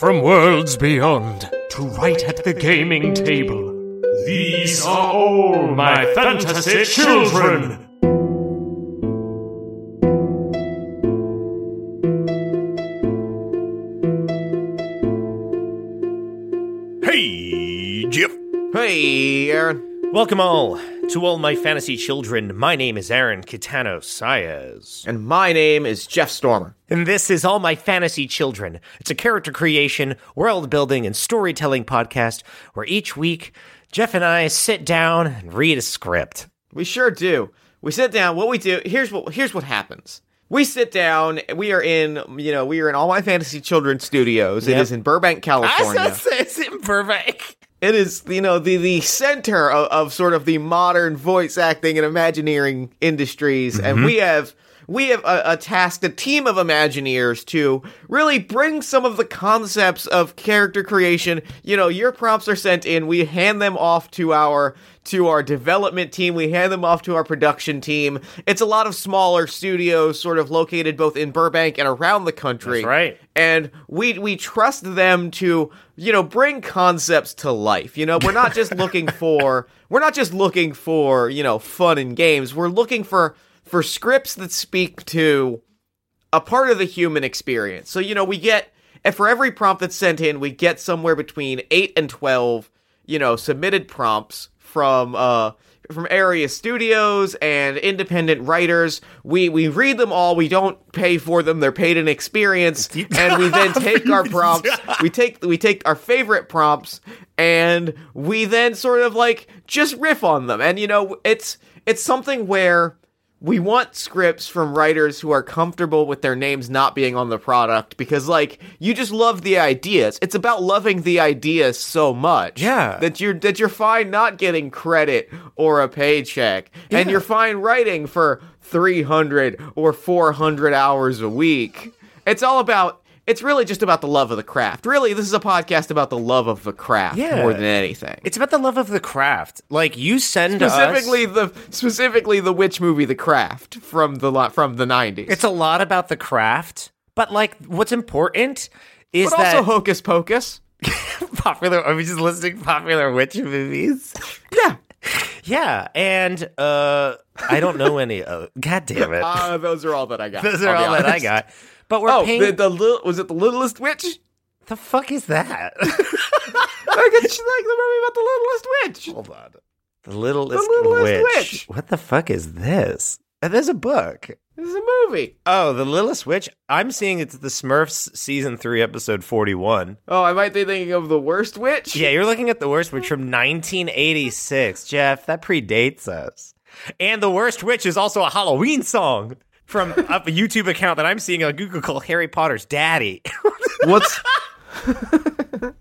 from worlds beyond to right at the gaming table. These are all my fantasy children. Hey, Jeff. Hey, Aaron. Welcome all to all my fantasy children. My name is Aaron Kitano Saez. And my name is Jeff Stormer. And this is All My Fantasy Children. It's a character creation, world building, and storytelling podcast where each week Jeff and I sit down and read a script. We sure do. We sit down. What we do here's what here's what happens. We sit down. We are in you know we are in all my fantasy children studios. It Yep. is in Burbank, California. it's in Burbank. It is you know the the center of, of sort of the modern voice acting and imagineering industries, and we have. We have uh, uh, tasked a team of Imagineers to really bring some of the concepts of character creation. You know, your prompts are sent in. We hand them off to our to our development team. We hand them off to our production team. It's a lot of smaller studios, sort of located both in Burbank and around the country That's right. and we we trust them to you know bring concepts to life you know we're not just looking for we're not just looking for you know fun and games we're looking for for scripts that speak to a part of the human experience so you know we get and for every prompt that's sent in we get somewhere between 8 and 12 you know submitted prompts from uh from area studios and independent writers. We we read them all. We don't pay for them. They're paid in experience. And we then take our prompts. We take we take our favorite prompts and we then sort of like just riff on them. And you know it's it's something where we want scripts from writers who are comfortable with their names not being on the product because like you just love the ideas. It's about loving the ideas so much Yeah. that you're that you're fine not getting credit or a paycheck. And you're fine writing for 300 or 400 hours a week. It's all about it's really just about the love of the craft really this is a podcast about the love of the craft Yeah. more than anything It's about the love of the craft. Like you send us specifically the specifically the witch movie The Craft from the from the 90s It's a lot about the craft, but like what's important is but that also Hocus Pocus. popular. Are we just listing popular witch movies? Yeah. Yeah, and uh, I don't know any. Uh, God damn it! Uh, those are all that I got. Those are all that I got. But we're Oh, paying. the, The, little was it the Littlest Witch? The fuck is that? I get like the movie about the Littlest Witch. Hold on. The littlest, The Littlest witch. Witch. What the fuck is this? Uh, There's a book. This is a movie. Oh, the littlest witch. I'm seeing it's the Smurfs season three, episode forty-one. Oh, I might be thinking of the Worst Witch. Yeah, you're looking at the worst witch from 1986. Jeff, that predates us. And the worst witch is also a Halloween song from a YouTube account that I'm seeing on Google called Harry Potter's Daddy. What's?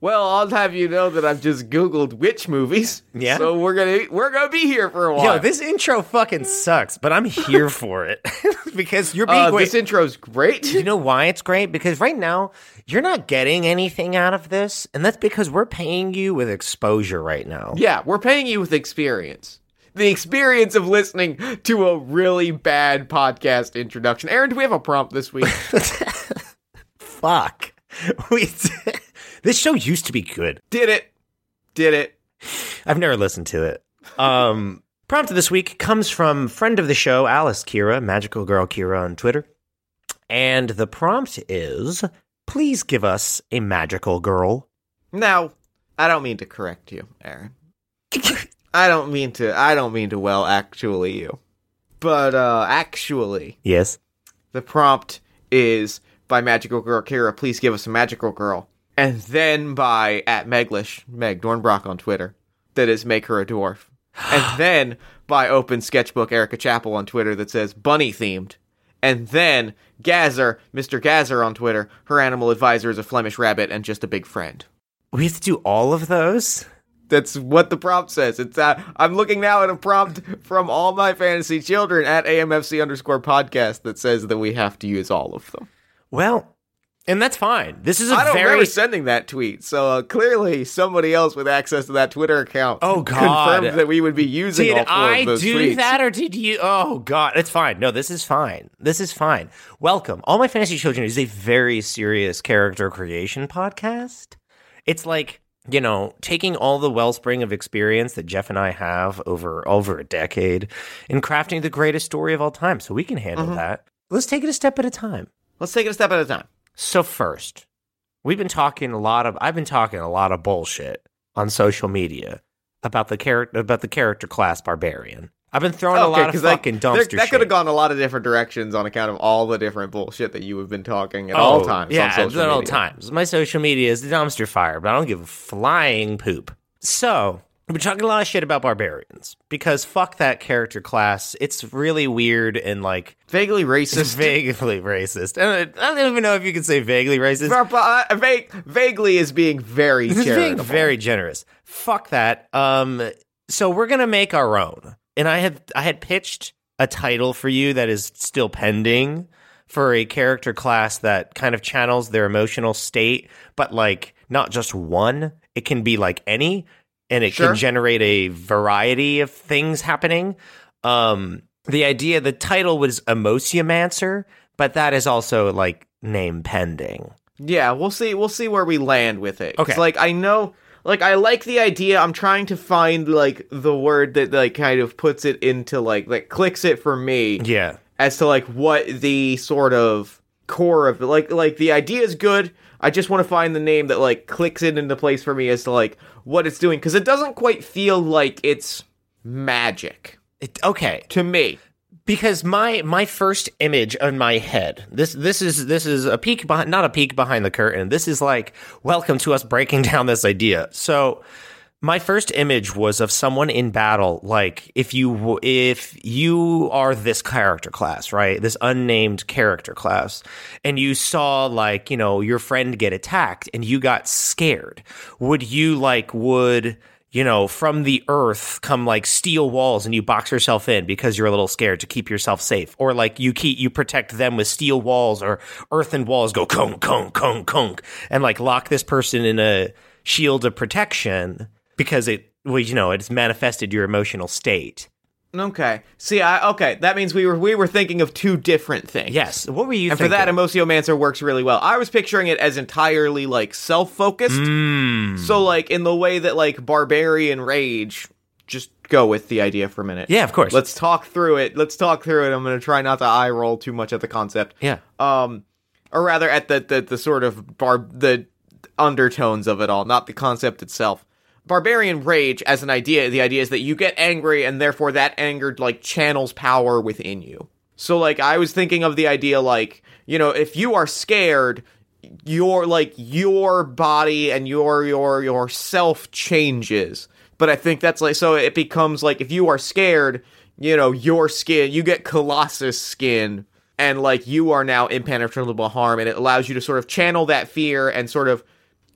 well, I'll have you know that I've just Googled witch movies. Yeah? So we're gonna we're gonna be here for a while. Yo, this intro fucking sucks, but I'm here for it because you're being uh, wait, this intro's great. Do you know why it's great? Because right now you're not getting anything out of this, and that's because we're paying you with exposure right now. Yeah, we're paying you with experience. The experience of listening to a really bad podcast introduction. Aaron, do we have a prompt this week? Fuck. We this show used to be good. Did it. Did it. I've never listened to it. Um, prompt of this week comes from friend of the show, Alice Kira, Magical Girl Kira on Twitter. And the prompt is please give us a magical girl. Now, I don't mean to correct you, Aaron. I don't mean to I don't mean to well actually you. But uh actually, Yes. the prompt is by Magical Girl Kira, please give us a magical girl. And then by at Meglish, Meg Dornbrock on Twitter, that is make her a dwarf. And then by Open Sketchbook Erica Chappell on Twitter that says bunny themed. And then Gazer, Mr. Gazer on Twitter, her animal advisor is a Flemish rabbit and just a big friend. We have to do all of those? That's what the prompt says. It's uh, I'm looking now at a prompt from all my fantasy children at AMFC underscore podcast that says that we have to use all of them. Well, and that's fine. This is a I don't very remember sending that tweet, so uh, clearly somebody else with access to that Twitter account Oh, God. confirmed that we would be using Did all four I of those do tweets. that or did you? Oh God, it's fine. No, this is fine. This is fine. Welcome. All my fantasy children is a very serious character creation podcast. It's like you know taking all the wellspring of experience that Jeff and I have over over a decade and crafting the greatest story of all time. So we can handle Mm-hmm. that. Let's take it a step at a time. Let's take it a step at a time. So first, we've been talking a lot of I've been talking a lot of bullshit on social media about the character about the character class barbarian. I've been throwing a lot of fucking there- dumpster That could have gone a lot of different directions on account of all the different bullshit that you have been talking at all Oh, times. Yeah, on social at all media. times. My social media is the dumpster fire, but I don't give a flying poop. So we've been talking a lot of shit about barbarians because fuck that character class. It's really weird and like Vaguely racist. vaguely racist. And I don't even know if you can say vaguely racist. Uh, va- vaguely is being very This is being very generous. Fuck that. Um, so we're gonna make our own, and I had I had pitched a title for you that is still pending for a character class that kind of channels their emotional state, but like not just one. It can be like any, and it Sure. can generate a variety of things happening. Um, the idea, the title was Emotiomancer, but that is also like name pending. Yeah, we'll see. We'll see where we land with it. Okay. Like I know, like I like the idea. I'm trying to find like the word that like kind of puts it into like that clicks it for me Yeah. as to like what the sort of core of it. Like like the idea is good. I just want to find the name that like clicks it into place for me as to like what it's doing because it doesn't quite feel like it's magic It, okay. to me. Because my my first image in my head this this is this is a peek behind not a peek behind the curtain. This is like welcome to us breaking down this idea. So my first image was of someone in battle like if you if you are this character class right? This unnamed character class. And you saw like you know your friend get attacked and you got scared. Would you like would you know, from the earth come like steel walls and you box yourself in because you're a little scared to keep yourself safe. Or like you keep, you protect them with steel walls or earthen walls go kunk, kunk, kunk, kunk and like lock this person in a shield of protection because it, well, you know, it's manifested your emotional state. Okay. See, I okay. That means we were we were thinking of two different things. Yes. What were you And for thinking? that, Emotiomancer works really well. I was picturing it as entirely like self-focused. Mm. So like in the way that like Barbarian Rage just go with the idea for a minute. Yeah, of course. Let's talk through it. Let's talk through it. I'm going to try not to eye roll too much at the concept. yeah. Um or rather at the the, the sort of bar the undertones of it all, not the concept itself. Barbarian rage as an idea, the idea is that you get angry and therefore that anger like channels power within you. So like I was thinking of the idea like, you know, if you are scared, your like your body and your your your self changes. But I think that's like so it becomes like if you are scared, you know, your skin, you get colossus skin and like you are now impenetrable harm and it allows you to sort of channel that fear and sort of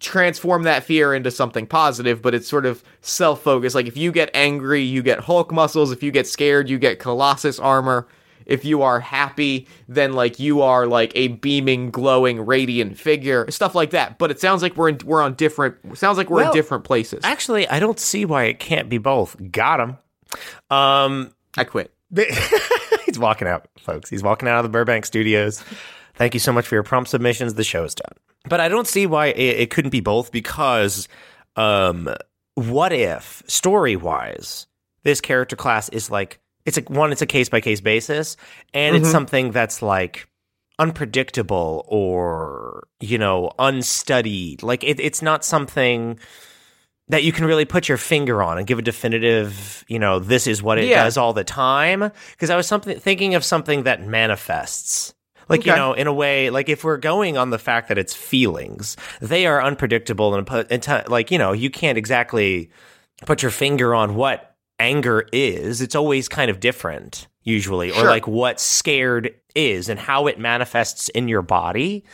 transform that fear into something positive but it's sort of self-focused like if you get angry you get hulk muscles if you get scared you get colossus armor if you are happy then like you are like a beaming glowing radiant figure stuff like that but it sounds like we're in, we're on different sounds like we're Well, in different places Actually, I don't see why it can't be both. Got him. Um, i quit He's walking out, folks. He's walking out of the Burbank studios. Thank you so much for your prompt submissions. The show is done. But I don't see why it, it couldn't be both because um, what if, story wise, this character class is like, it's a one, it's a case by case basis, and it's something that's like unpredictable or, you know, unstudied. Like, it, it's not something that you can really put your finger on and give a definitive, you know, this is what it Yeah. does all the time. Because I was something thinking of something that manifests. Like, you know, in a way, like if we're going on the fact that it's feelings, they are unpredictable and and like, you know, you can't exactly put your finger on what anger is. It's always kind of different, usually, or like what scared is and how it manifests in your body.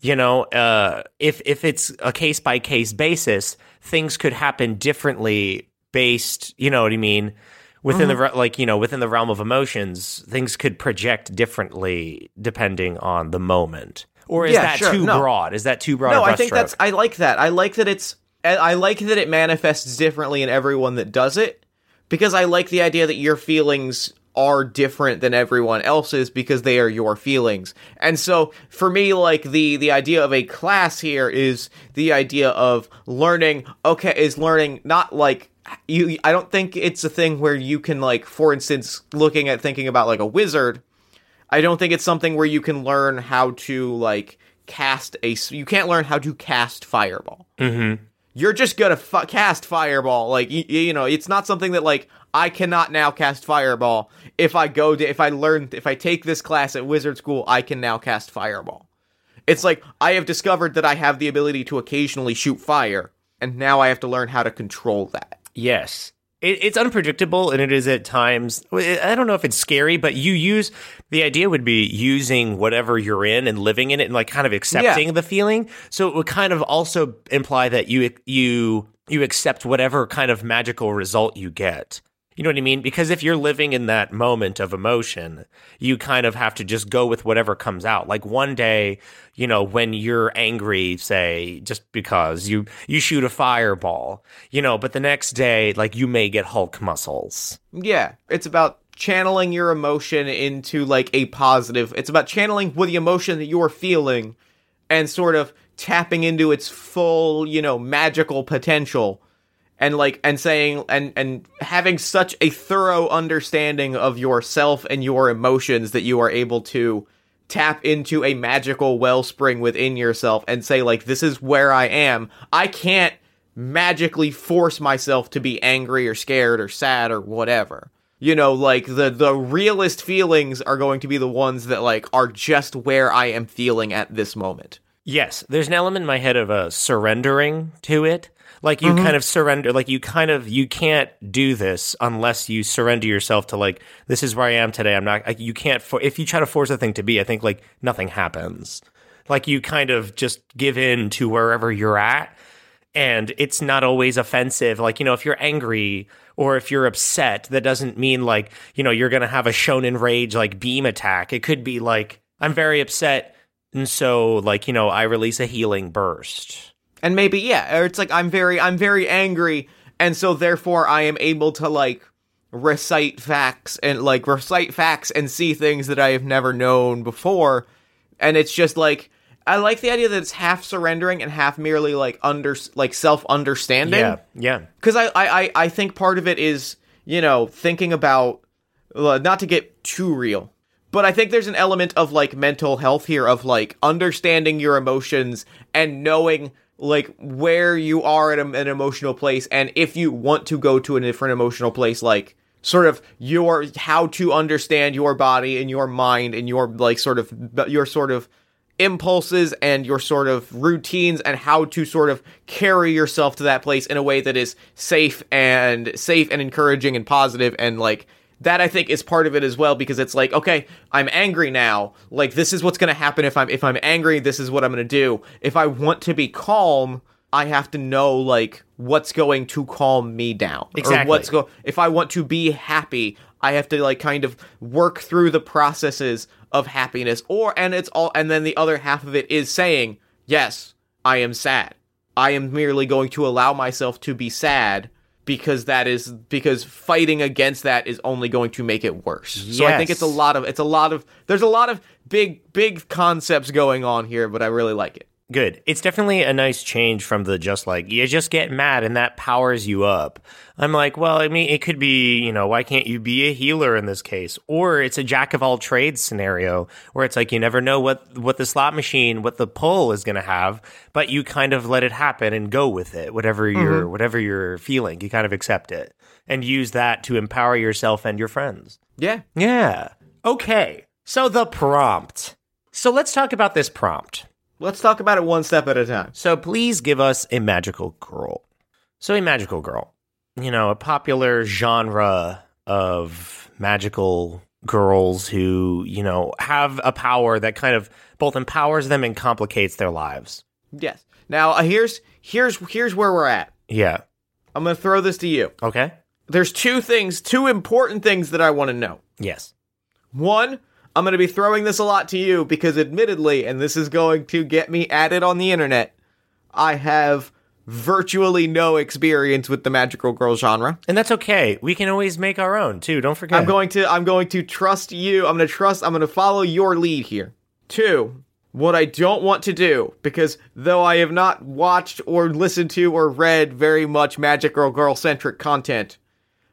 You know uh, if if it's a case by case basis things could happen differently based you know what i mean within the mm-hmm. like you know within the realm of emotions things could project differently depending on the moment or is Yeah, that sure, too no. broad? Is that too broad? No, i think brushstroke? that's I like that. I like that it's I like that it manifests differently in everyone that does it because I like the idea that your feelings are different than everyone else's because they are your feelings. And so for me like the the idea of a class here is the idea of learning okay is learning not like you I don't think it's a thing where you can like for instance looking at thinking about like a wizard I don't think it's something where you can learn how to like cast a You can't learn how to cast fireball. Mm-hmm. You're just gonna fu- cast fireball. Like you, you know, it's not something that like I cannot now cast fireball. If I go to, if I learn, if I take this class at wizard school, I can now cast fireball. It's like I have discovered that I have the ability to occasionally shoot fire, and now I have to learn how to control that. Yes. It, it's unpredictable and it is at times, I don't know if it's scary, but you use the idea would be using whatever you're in and living in it and like kind of accepting the feeling. So it would kind of also imply that you, you, you accept whatever kind of magical result you get. You know what I mean? Because if you're living in that moment of emotion, you kind of have to just go with whatever comes out. Like one day, you know, when you're angry, say, just because you you shoot a fireball, you know, but the next day, like you may get Hulk muscles. Yeah, it's about channeling your emotion into like a positive. It's about channeling with the emotion that you're feeling and sort of tapping into its full, you know, magical potential and like and saying and and having such a thorough understanding of yourself and your emotions that you are able to tap into a magical wellspring within yourself and say like this is where I am. I can't magically force myself to be angry or scared or sad or whatever. You know, like the the realest feelings are going to be the ones that like are just where I am feeling at this moment. Yes, there's an element in my head of uh, surrendering to it. Like you mm-hmm. kind of surrender, like you kind of you can't do this unless you surrender yourself to like this is where I am today. I'm not. Like, you can't. For, if you try to force a thing to be, I think like nothing happens. Like you kind of just give in to wherever you're at, and it's not always offensive. Like you know, if you're angry or if you're upset, that doesn't mean like you know you're gonna have a shonen rage like beam attack. It could be like I'm very upset, and so like you know I release a healing burst. And maybe yeah or it's like i'm very i'm very angry and so therefore i am able to like recite facts and like recite facts and see things that i have never known before and it's just like i like the idea that it's half surrendering and half merely like under like self understanding Yeah, yeah. because I, I I- I think part of it is you know thinking about not to get too real but i think there's an element of like mental health here of like understanding your emotions and knowing like where you are at a, an emotional place and if you want to go to a different emotional place like sort of your how to understand your body and your mind and your like sort of your sort of impulses and your sort of routines and how to sort of carry yourself to that place in a way that is safe and safe and encouraging and positive and like that I think is part of it as well because it's like okay I'm angry now. Like this is what's going to happen if I'm if I'm angry this is what I'm going to do. If I want to be calm I have to know like what's going to calm me down. Or Exactly. what's go if I want to be happy I have to like kind of work through the processes of happiness. Or and it's all and then the other half of it is saying yes I am sad. I am merely going to allow myself to be sad because that is because fighting against that is only going to make it worse. So I think it's a lot of it's a lot of there's a lot of big big concepts going on here, but I really like it. Good. It's definitely a nice change from the just like, you just get mad and that powers you up. I'm like, well, I mean, it could be, you know, why can't you be a healer in this case? Or it's a jack of all trades scenario where it's like you never know what, what the slot machine, what the pull is going to have, but you kind of let it happen and go with it, whatever you're, mm-hmm. whatever you're feeling. You kind of accept it and use that to empower yourself and your friends. Yeah. Yeah. Okay. So the prompt. So let's talk about this prompt. Let's talk about it one step at a time. So please give us a magical girl. So a magical girl, you know, a popular genre of magical girls who, you know, have a power that kind of both empowers them and complicates their lives. Yes. Now uh, here's here's here's where we're at. Yeah. I'm going to throw this to you. Okay. There's two things, two important things that I want to know. Yes. One, I'm going to be throwing this a lot to you because, admittedly, and this is going to get me added on the internet, I have virtually no experience with the magical girl genre. And that's okay. We can always make our own too. Don't forget. I'm going to I'm going to trust you. I'm going to trust I'm going to follow your lead here. Two, what I don't want to do because though I have not watched or listened to or read very much magical Girl Girl centric content,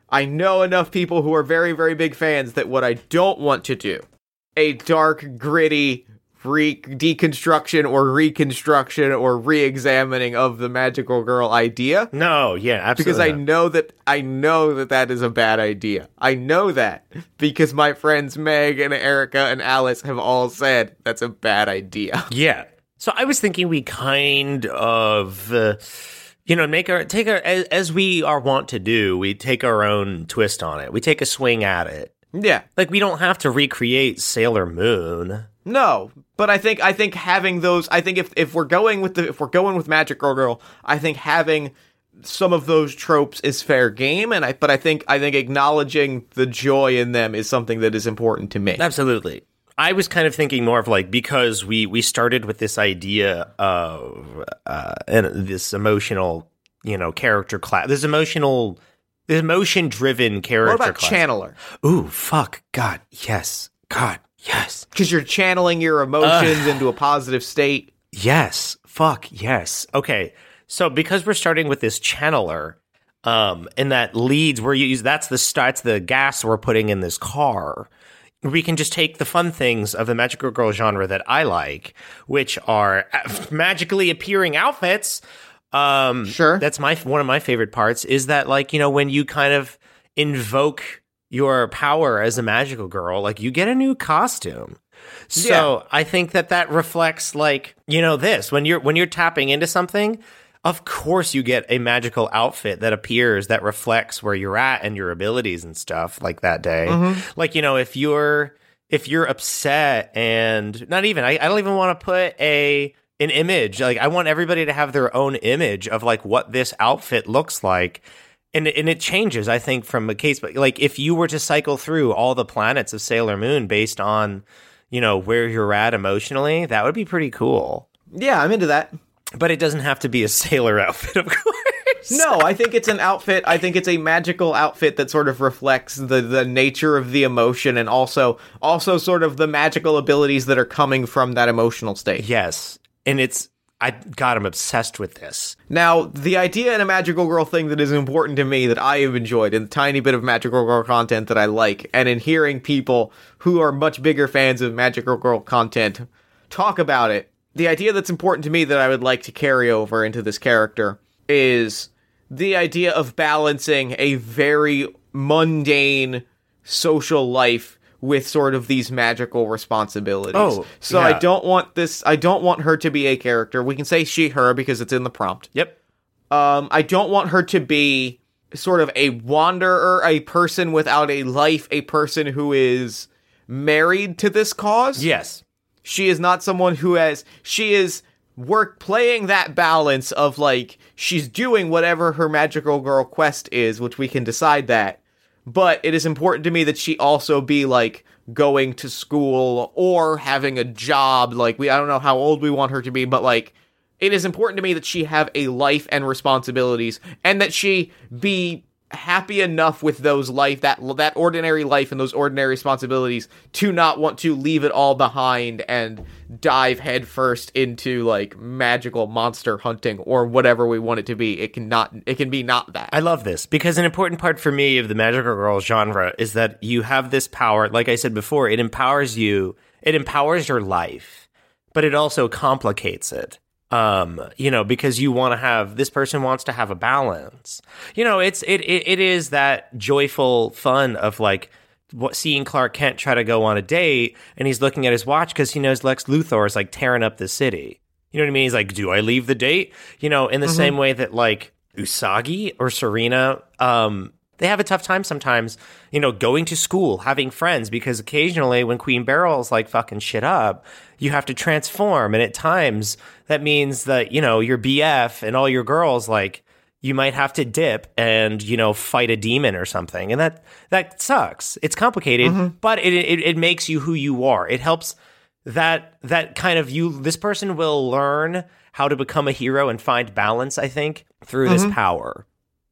I know enough people who are very very big fans that what I don't want to do a dark gritty re- deconstruction or reconstruction or re-examining of the magical girl idea no, yeah, absolutely. because I not. know that I know that that is a bad idea. I know that because my friends Meg and Erica and Alice have all said that's a bad idea. Yeah. So I was thinking we kind of, uh, you know, make our take our as, as we are wont to do. We take our own twist on it. We take a swing at it. Yeah. Like we don't have to recreate Sailor Moon. No, but I think I think having those I think if if we're going with the if we're going with Magic Girl Girl, I think having some of those tropes is fair game and I but I think I think acknowledging the joy in them is something that is important to me. Absolutely. I was kind of thinking more of like because we we started with this idea of uh, and this emotional, you know, character class, this emotional, this emotion driven character what about class. channeler? Ooh, fuck, God, yes, God, yes. Cuz you're channeling your emotions into a positive state. Yes. Fuck yes. Okay. So because we're starting with this channeler, um, and that leads where you use that's the starts the gas we're putting in this car. We can just take the fun things of the magical girl genre that I like, which are magically appearing outfits. Um, Sure. that's my one of my favorite parts is that like you know when you kind of invoke your power as a magical girl, like you get a new costume. So I think that that reflects like you know this when you're when you're tapping into something. Of course, you get a magical outfit that appears that reflects where you're at and your abilities and stuff like that day. Like you know, if you're if you're upset and not even I, I don't even want to put a an image like I want everybody to have their own image of like what this outfit looks like and it- and it changes I think from a case but like if you were to cycle through all the planets of Sailor Moon based on you know where you're at emotionally that would be pretty cool Yeah, I'm into that. but it doesn't have to be a sailor outfit of course No, I think it's an outfit. I think it's a magical outfit that sort of reflects the the nature of the emotion and also also sort of the magical abilities that are coming from that emotional state. yes and it's I God I'm obsessed with this Now, the idea in a magical girl thing that is important to me that I have enjoyed in the tiny bit of magical girl content that I like and in hearing people who are much bigger fans of magical girl content talk about it. The idea that's important to me that I would like to carry over into this character is the idea of balancing a very mundane social life with sort of these magical responsibilities. Oh, so I don't want this I don't want her to be a character. We can say she her because it's in the prompt. yep Um I don't want her to be sort of a wanderer, a person without a life, a person who is married to this cause. yes She is not someone who has she is work playing that balance of like she's doing whatever her magical girl quest is, which we can decide that. But it is important to me that she also be like going to school or having a job. Like we I don't know how old we want her to be, but like it is important to me that she have a life and responsibilities and that she be happy enough with those life that that ordinary life and those ordinary responsibilities to not want to leave it all behind and dive headfirst into like magical monster hunting or whatever we want it to be it can not it can be not that I love this because an important part for me of the magical girl genre is that you have this power. Like I said before, it empowers you. It empowers your life, but it also complicates it. Um, you know, because you want to have this person wants to have a balance. You know, it's it it, it is that joyful fun of like what seeing Clark Kent try to go on a date and he's looking at his watch because he knows Lex Luthor is like tearing up the city. You know what I mean? He's like, "Do I leave the date?" You know, in the same way that like Usagi or Serena, um, they have a tough time sometimes. You know, going to school, having friends, because occasionally when Queen Beryl's like fucking shit up, you have to transform, and at times that means that you know your BF and all your girls like you might have to dip and you know fight a demon or something. And that that sucks. It's complicated but it, it it makes you who you are. It helps that that kind of you this person will learn how to become a hero and find balance i think through this power.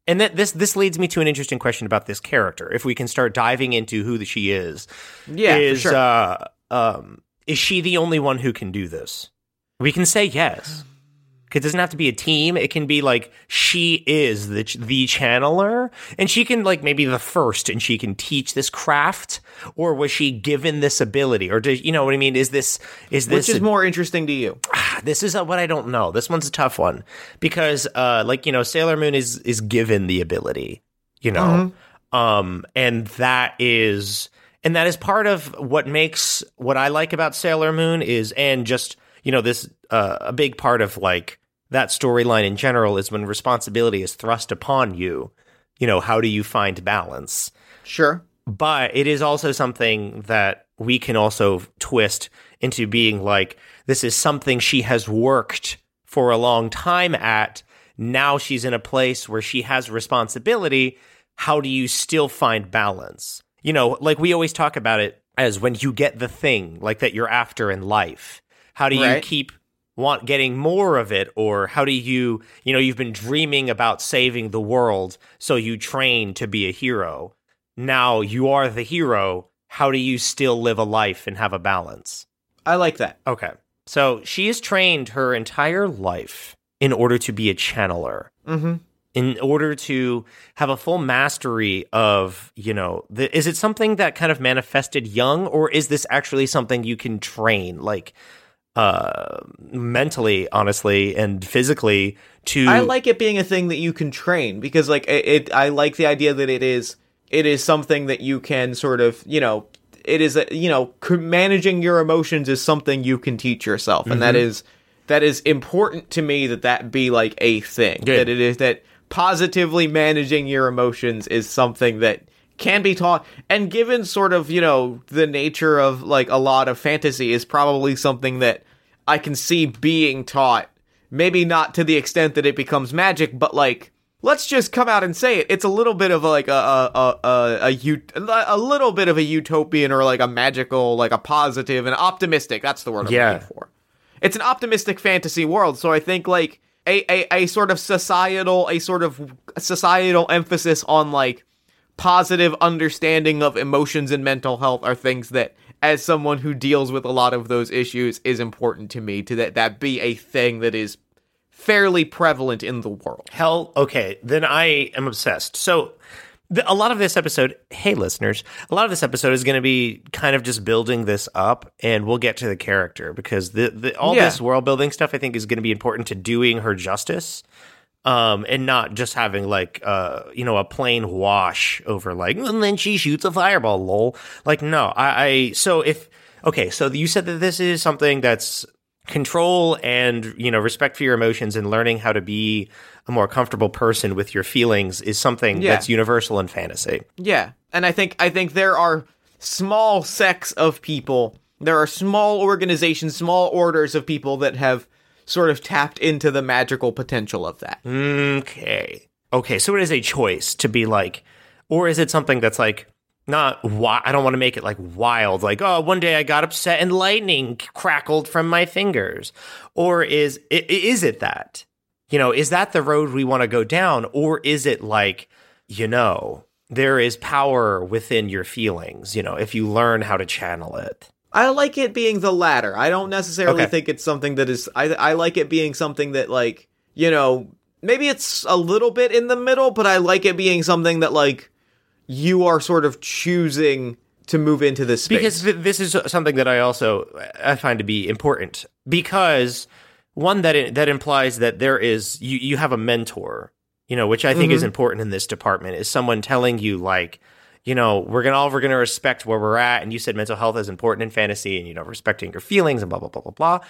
And that this this leads me to an interesting question about this character if we can start diving into who she is. Yeah, for is sure. uh um is she the only one who can do this we can say yes it doesn't have to be a team. It can be like she is the ch- the channeler, and she can like maybe the first, and she can teach this craft, or was she given this ability, or does you know what I mean? Is this is this Which is a- more interesting to you? this is a, what I don't know. This one's a tough one because, uh, like you know, Sailor Moon is is given the ability, you know, um, and that is and that is part of what makes what I like about Sailor Moon is and just you know this uh, a big part of like that storyline in general is when responsibility is thrust upon you. You know, how do you find balance? Sure. but it is also something that we can also twist into being like this is something she has worked for a long time at now she's in a place where she has responsibility how do you still find balance you know like we always talk about it as when you get the thing like that you're after in life how do you Right. keep want getting more of it or how do you you know you've been dreaming about saving the world so you train to be a hero now you are the hero. How do you still live a life and have a balance? I like that. Okay. So she has trained her entire life in order to be a channeler. Mm-hmm. In order to have a full mastery of, you know, the, is it something that kind of manifested young, or is this actually something you can train, like, uh, mentally, honestly, and physically to? I like it being a thing that you can train because, like, it, it. I like the idea that it is. It is something that you can sort of, you know, it is, a, you know, c- managing your emotions is something you can teach yourself, and that is that is important to me that that be like a thing. That it is that positively managing your emotions is something that can be taught. And given sort of you know the nature of like a lot of fantasy is probably something that i can see being taught. Maybe not to the extent that it becomes magic but like let's just come out and say it. It's a little bit of like a a a a, a, a little bit of a utopian or like a magical like a positive and optimistic. That's the word i'm Yeah. looking for. It's an optimistic fantasy world. So i think like a, a, a sort of societal a sort of societal emphasis on like positive understanding of emotions and mental health are things that as someone who deals with a lot of those issues is important to me to that that be a thing that is fairly prevalent in the world Hell, okay, then I am obsessed. So, a lot of this episode, hey listeners, a lot of this episode is going to be kind of just building this up, and we'll get to the character because the, the all Yeah. this world building stuff I think is going to be important to doing her justice, um, and not just having like uh, you know, a plain wash over like, and then she shoots a fireball, lol. Like, no, I, I so if okay, so you said that this is something that's control and you know respect for your emotions and learning how to be a more comfortable person with your feelings is something Yeah. that's universal in fantasy. Yeah, and I think I think there are small sects of people. There are small organizations, small orders of people that have sort of tapped into the magical potential of that. Okay. Okay, so it is a choice to be like or is it something that's like not wi- I don't want to make it like wild like oh one day I got upset and lightning crackled from my fingers or is is it that? You know, is that the road we want to go down or is it like you know, there is power within your feelings, you know, if you learn how to channel it. I like it being the latter. I don't necessarily Okay. think it's something that is. I I like it being something that like you know maybe it's a little bit in the middle, but I like it being something that like you are sort of choosing to move into this space. because th- this is something that I also I find to be important because one that that implies that there is you you have a mentor, you know, which I think is important in this department is someone telling you like, you know, we're gonna all we're gonna respect where we're at, and you said mental health is important in fantasy, and you know, respecting your feelings and blah blah blah blah blah.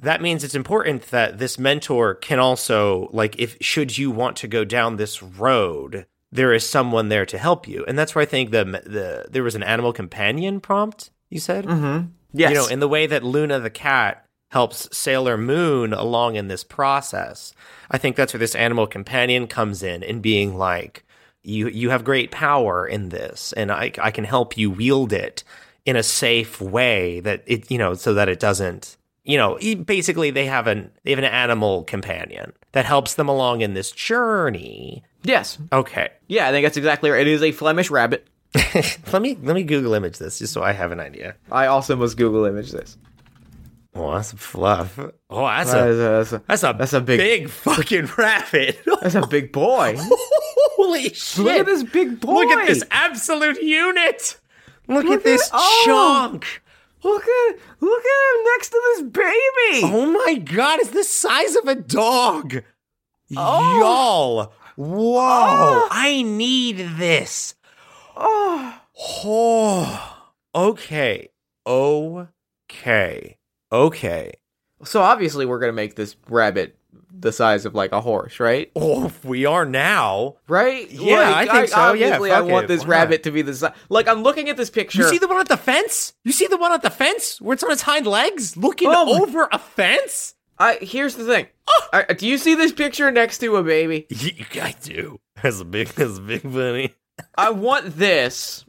That means it's important that this mentor can also like if should you want to go down this road, there is someone there to help you, and that's where I think the the there was an animal companion prompt. You said, mm-hmm. yes, you know, in the way that Luna the cat helps Sailor Moon along in this process. I think that's where this animal companion comes in and being like, you you have great power in this, and I I can help you wield it in a safe way that it you know so that it doesn't you know basically they have an they have an animal companion that helps them along in this journey. Yes. Okay, Yeah, I think that's exactly right. It is a Flemish rabbit. let me let me Google image this just so I have an idea. I also must Google image this. Oh, that's fluff. Oh, that's That a is a- that's, a, that's a that's a big- big fucking rabbit. that's a big boy. Holy shit! Look at this big boy. Look at this absolute unit. Look, Look at this at- oh! chunk. Look at look at him next to this baby. Oh my god, it's the size of a dog. Oh. Y'all. Whoa. Oh. I need this. Oh. Oh. Okay. Okay. Okay. So obviously we're gonna make this rabbit the size of like a horse, right? Oh, we are now. Right? Yeah, I think so. Yeah, Obviously, I want it. this Why rabbit to be the size. Like I'm looking at this picture. You see the one at the fence? You see the one at the fence where it's on its hind legs looking Oh over a fence? I here's the thing. Ah! I- do you see this picture next to a baby? I do. That's a big, that's a big bunny. I want this,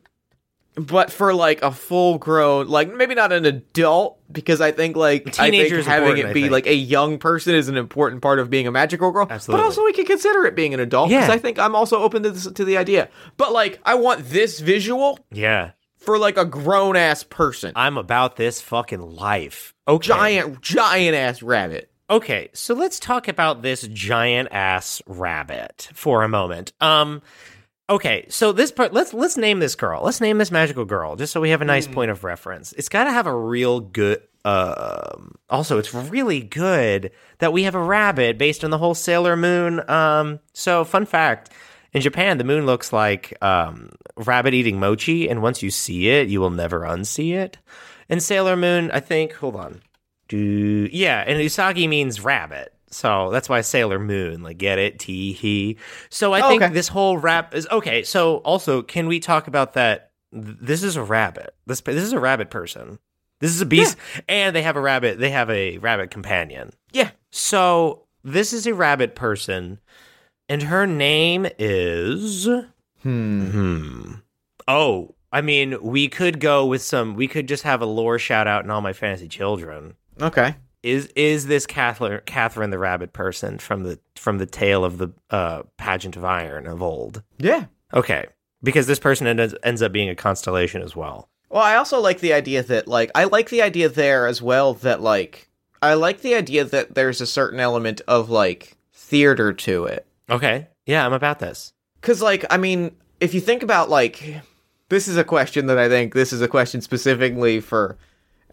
but for like a full grown, like maybe not an adult, because I think like I think having it be like a young person is an important part of being a magical girl. Absolutely. But also we can consider it being an adult because Yeah. I think I'm also open to this, to the idea. But like I want this visual Yeah. for like a grown ass person, I'm about this fucking life. Okay. giant giant ass rabbit. Okay, so let's talk about this giant ass rabbit for a moment. Um okay, so this part let's let's name this girl. Let's name this magical girl just so we have a nice point of reference. It's got to have a real good um also it's really good that we have a rabbit based on the whole Sailor Moon um so fun fact in Japan, the moon looks like um, rabbit eating mochi, and once you see it, you will never unsee it. In Sailor Moon, I think, hold on. Do yeah, and Usagi means rabbit. So that's why Sailor Moon, like get it, T he. So I Oh, think okay. this whole rap is okay. So also, can we talk about that? This is a rabbit. This this is a rabbit person. This is a beast, and they have a rabbit. They have a rabbit companion. Yeah. So this is a rabbit person, and her name is. Hmm. Hmm. Oh, I mean, we could go with some. We could just have a lore shout out in all my fantasy children. Okay. Is is this Catherine, Catherine the rabbit person from the from the tale of the uh, pageant of iron of old? Yeah. Okay, because this person ends, ends up being a constellation as well. Well, I also like the idea that like I like the idea there as well that like I like the idea that there's a certain element of like theater to it. Okay, yeah, I'm about this. Cuz like I mean, if you think about like this is a question that I think this is a question specifically for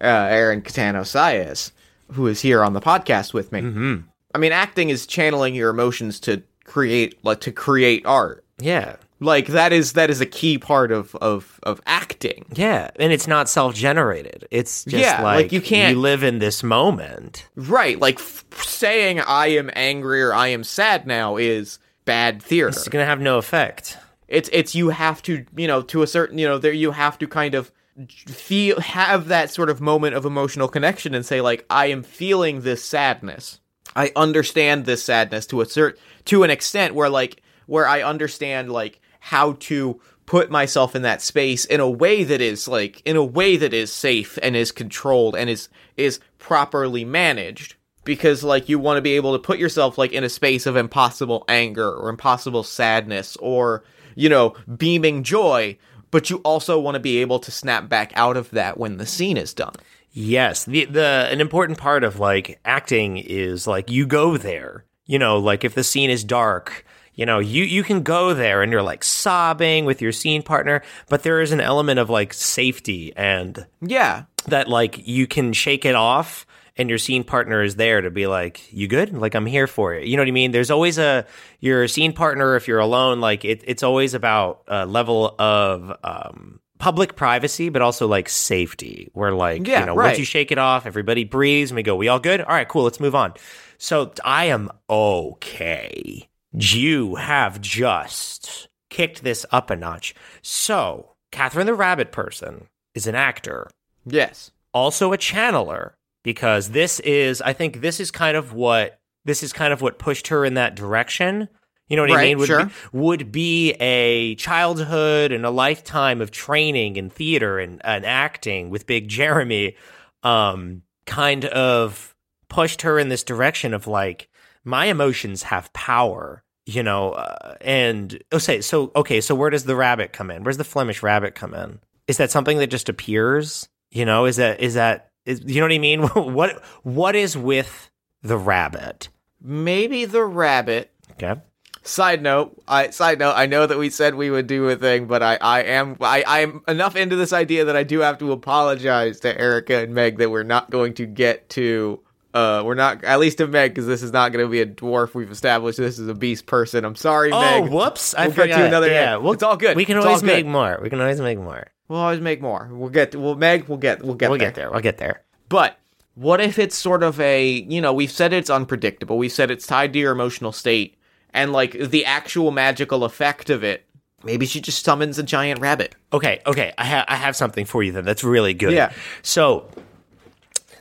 uh, Aaron Catano Sayas, who is here on the podcast with me. hmm I mean, acting is channeling your emotions to create like to create art. Yeah, Like that is that is a key part of of of acting. yeah, and it's not self generated. It's just Yeah, like, like, you can't- you live in this moment. Right, like f- saying I am angry or I am sad now is bad theater. It's gonna have no effect. It's it's you have to, you know, to a certain, you know, there you have to kind of feel have that sort of moment of emotional connection and say like I am feeling this sadness. I understand this sadness to a cert to an extent where like where I understand like how to put myself in that space in a way that is like in a way that is safe and is controlled and is is properly managed because like you want to be able to put yourself like in a space of impossible anger or impossible sadness or you know beaming joy but you also want to be able to snap back out of that when the scene is done Yes, the the an important part of like acting is like you go there. You know, like if the scene is dark, you know, you you can go there and you're like sobbing with your scene partner, but there is an element of like safety and yeah that like you can shake it off and your scene partner is there to be like you good? Like i'm here for it. You know what i mean? There's always a your scene partner if you're alone like it, it's always about a level of um public privacy but also like safety where like Yeah, you know right. once you shake it off everybody breathes and we go we all good? All right cool let's move on. So i am okay. You have just kicked this up a notch. So catherine the rabbit person is an actor. Yes. Also a channeler, because this is I think this is kind of what this is kind of what pushed her in that direction. You know what I mean? Would sure. be, would be a childhood and a lifetime of training in theater and, and acting with Big Jeremy, um, kind of pushed her in this direction of like my emotions have power, you know. Uh, and oh, say so. Okay, so where does the rabbit come in? Where's the Flemish rabbit come in? Is that something that just appears? You know, is that is that is, you know what I mean? what what is with the rabbit? Maybe the rabbit. Okay. Side note, I side note, I know that we said we would do a thing, but I, I am I, I'm enough into this idea that I do have to apologize to Erica and Meg that we're not going to get to uh we're not at least to Meg because this is not going to be a dwarf. We've established this is a beast person. I'm sorry, Oh, Meg. Oh, whoops! I We'll get to another Yeah, well, It's all good. We can It's always make more. We can always make more. We'll always make more. We'll get we'll Meg, we'll get we'll get We'll there. get there. We'll get there. But what if it's sort of a, you know, we've said it's unpredictable. We've said it's tied to your emotional state and like the actual magical effect of it. Maybe she just summons a giant rabbit. Okay, okay. I have I have something for you then. That's really good. Yeah. So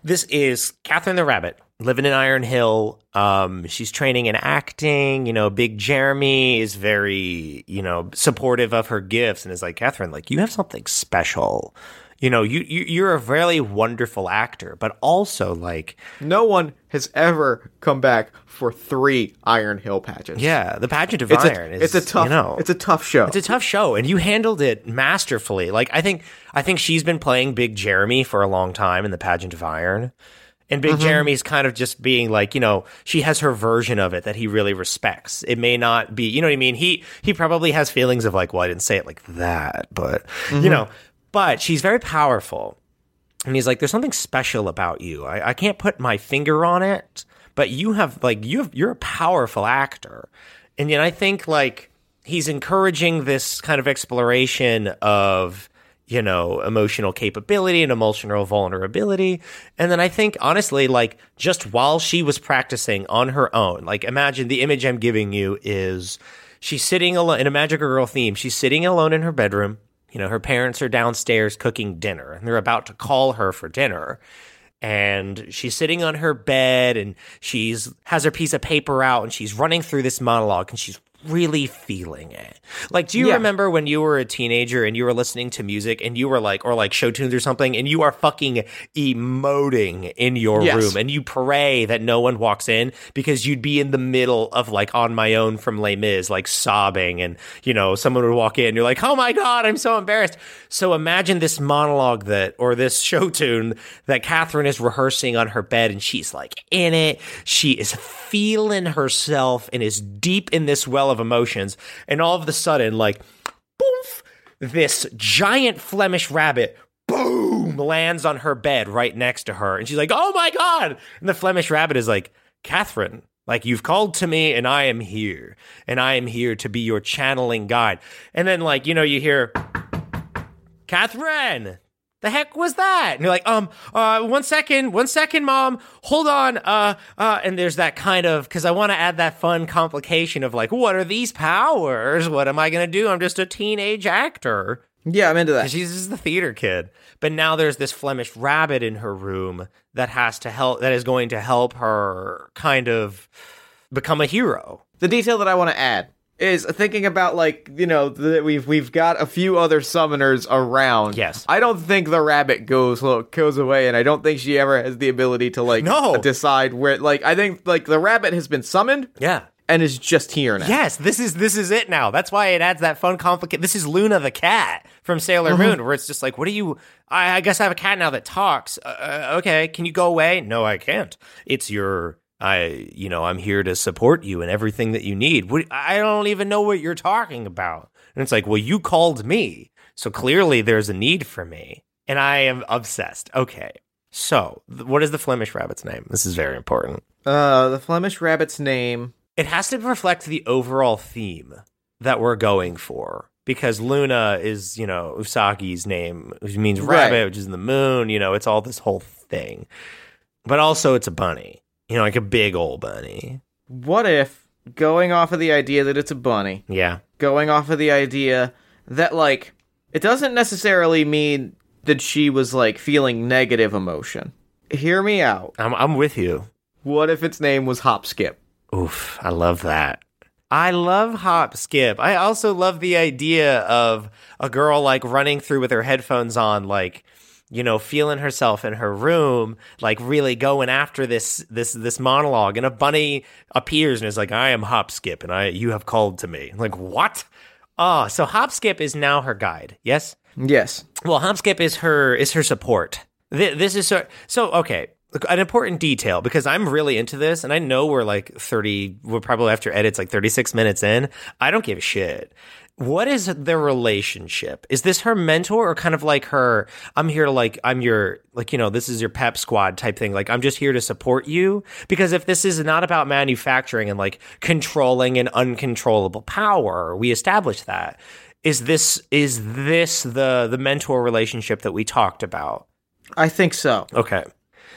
this is Catherine the Rabbit living in Iron Hill. Um, she's training in acting. You know, Big Jeremy is very you know supportive of her gifts and is like Catherine, like you have something special. You know, you, you you're a really wonderful actor, but also like No one has ever come back for three Iron Hill pageants. yeah, the pageant of It's iron a, is it's a tough you know, it's a tough show. It's a tough show, and you handled it masterfully. Like I think, I think she's been playing Big Jeremy for a long time in the Pageant of Iron, and Big mm-hmm. Jeremy's kind of just being like, you know, she has her version of it that he really respects. It may not be, you know what I mean. He he probably has feelings of like, well, I didn't say it like that, but you mm-hmm. know, but she's very powerful. And he's like, "There's something special about you. I, I can't put my finger on it, but you have like you have, you're a powerful actor." And yet, I think like he's encouraging this kind of exploration of you know emotional capability and emotional vulnerability. And then I think honestly, like just while she was practicing on her own, like imagine the image I'm giving you is she's sitting alone in a Magical Girl theme. She's sitting alone in her bedroom. You know, her parents are downstairs cooking dinner and they're about to call her for dinner. And she's sitting on her bed and she's has her piece of paper out and she's running through this monologue and she's really feeling it. Like, do you Yeah. remember when you were a teenager and you were listening to music and you were like, or like show tunes or something, and you are fucking emoting in your Yes. room and you pray that no one walks in because you'd be in the middle of like on my own from Les Mis, like sobbing, and you know, someone would walk in, and you're like, oh my God, I'm so embarrassed. So imagine this monologue that, or this show tune that Catherine is rehearsing on her bed and she's like in it. She is feeling herself and is deep in this well of emotions. And all of a sudden, like, boof, this giant Flemish rabbit boom lands on her bed right next to her. And she's like oh my god! And the flemish rabbit is like catherine like you've called to me and i am here. And i am here to be your channeling guide. And then like you know you hear catherine the heck was that and you're like um uh one second one second mom hold on uh uh and there's that kind of because i want to add that fun complication of like what are these powers what am i gonna do i'm just a teenage actor yeah, I'm into that. She's just the theater kid. But now there's this Flemish rabbit in her room that has to help, that is going to help her kind of become a hero. the detail that I want to add is thinking about like you know that we've we've got a few other summoners around. Yes. I don't think the rabbit goes goes away, and I don't think she ever has the ability to like No. decide where. Like I think like the rabbit has been summoned Yeah. and is just here now. Yes, this is this is it now. That's why it adds that fun complicated. This is Luna the cat from Sailor Moon, where it's just like, what do you? I, I guess I have a cat now that talks. Uh, Uh, okay, can you go away? No, I can't. It's your. I, you know, I'm here to support you and everything that you need. What, I don't even know what you're talking about. And it's like, well, you called me, so clearly there's a need for me, and I am obsessed. Okay, so what is the Flemish rabbit's name? This is very important. Uh, the Flemish rabbit's name. It has to reflect the overall theme that we're going for. Because Luna is, you know, Usagi's name, which means rabbit, Right. which is in the moon. You know, it's all this whole thing. But also, it's a bunny. You know, like a big old bunny. What if going off of the idea that it's a bunny, Yeah. going off of the idea that like it doesn't necessarily mean that she was like feeling negative emotion. hear me out. I'm I'm with you. What if its name was Hop Skip? Oof, I love that. I love hop skip. I also love the idea of a girl like running through with her headphones on, like, you know, feeling herself in her room, like really going after this this this monologue, and a bunny appears and is like, I am hop skip, and I you have called to me. Like, what? Oh, so hop skip is now her guide, yes? Yes. Well, hop skip is her is her support. Th- This is so, so okay. An important detail because I'm really into this, and I know we're like 30. We're probably after edits like 36 minutes in. I don't give a shit. What is their relationship? Is this her mentor or kind of like her? I'm here to like I'm your like you know this is your pep squad type thing. Like I'm just here to support you because if this is not about manufacturing and like controlling an uncontrollable power, we establish that. Is this is this the the mentor relationship that we talked about? I think so. Okay.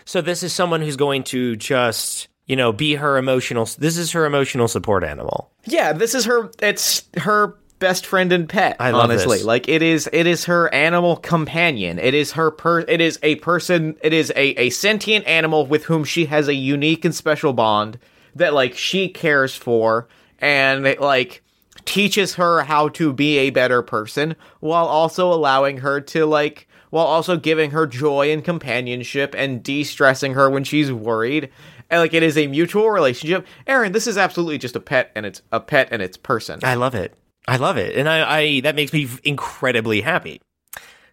So this is someone who's going to just, you know, be her emotional this is her emotional support animal. Yeah, this is her it's her best friend and pet, I love honestly. this. Like it is it is her animal companion. It is her per it is a person it is a, a sentient animal with whom she has a unique and special bond that like she cares for and it, like teaches her how to be a better person while also allowing her to like while also giving her joy and companionship and de-stressing her when she's worried and like it is a mutual relationship aaron this is absolutely just a pet and it's a pet and it's person I love it. I love it. And I, I that makes me incredibly happy.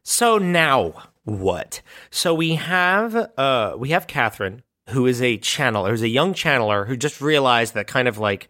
So now what? So we have uh we have Catherine, who is a channeler, who's a young channeler who just realized that kind of like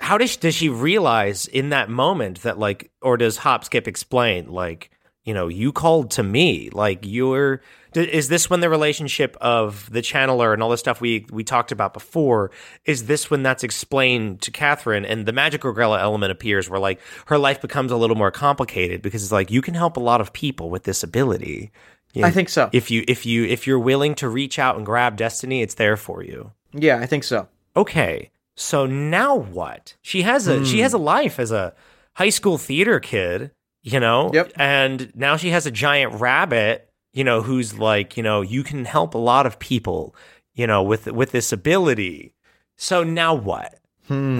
how does does she realize in that moment that like or does Hop Skip explain like you know you called to me like you're is this when the relationship of the channeler and all the stuff we we talked about before is this when that's explained to Catherine and the magic Grella element appears where like her life becomes a little more complicated because it's like you can help a lot of people with this ability. You- I think so. if you if you if you're willing to reach out and grab destiny it's there for you. Yeah i think so. Okay so now what? She has a she hmm. has a life as a high school theater kid you know? Yep. and now she has a giant rabbit you know who's like you know you can help a lot of people you know with with this ability so now what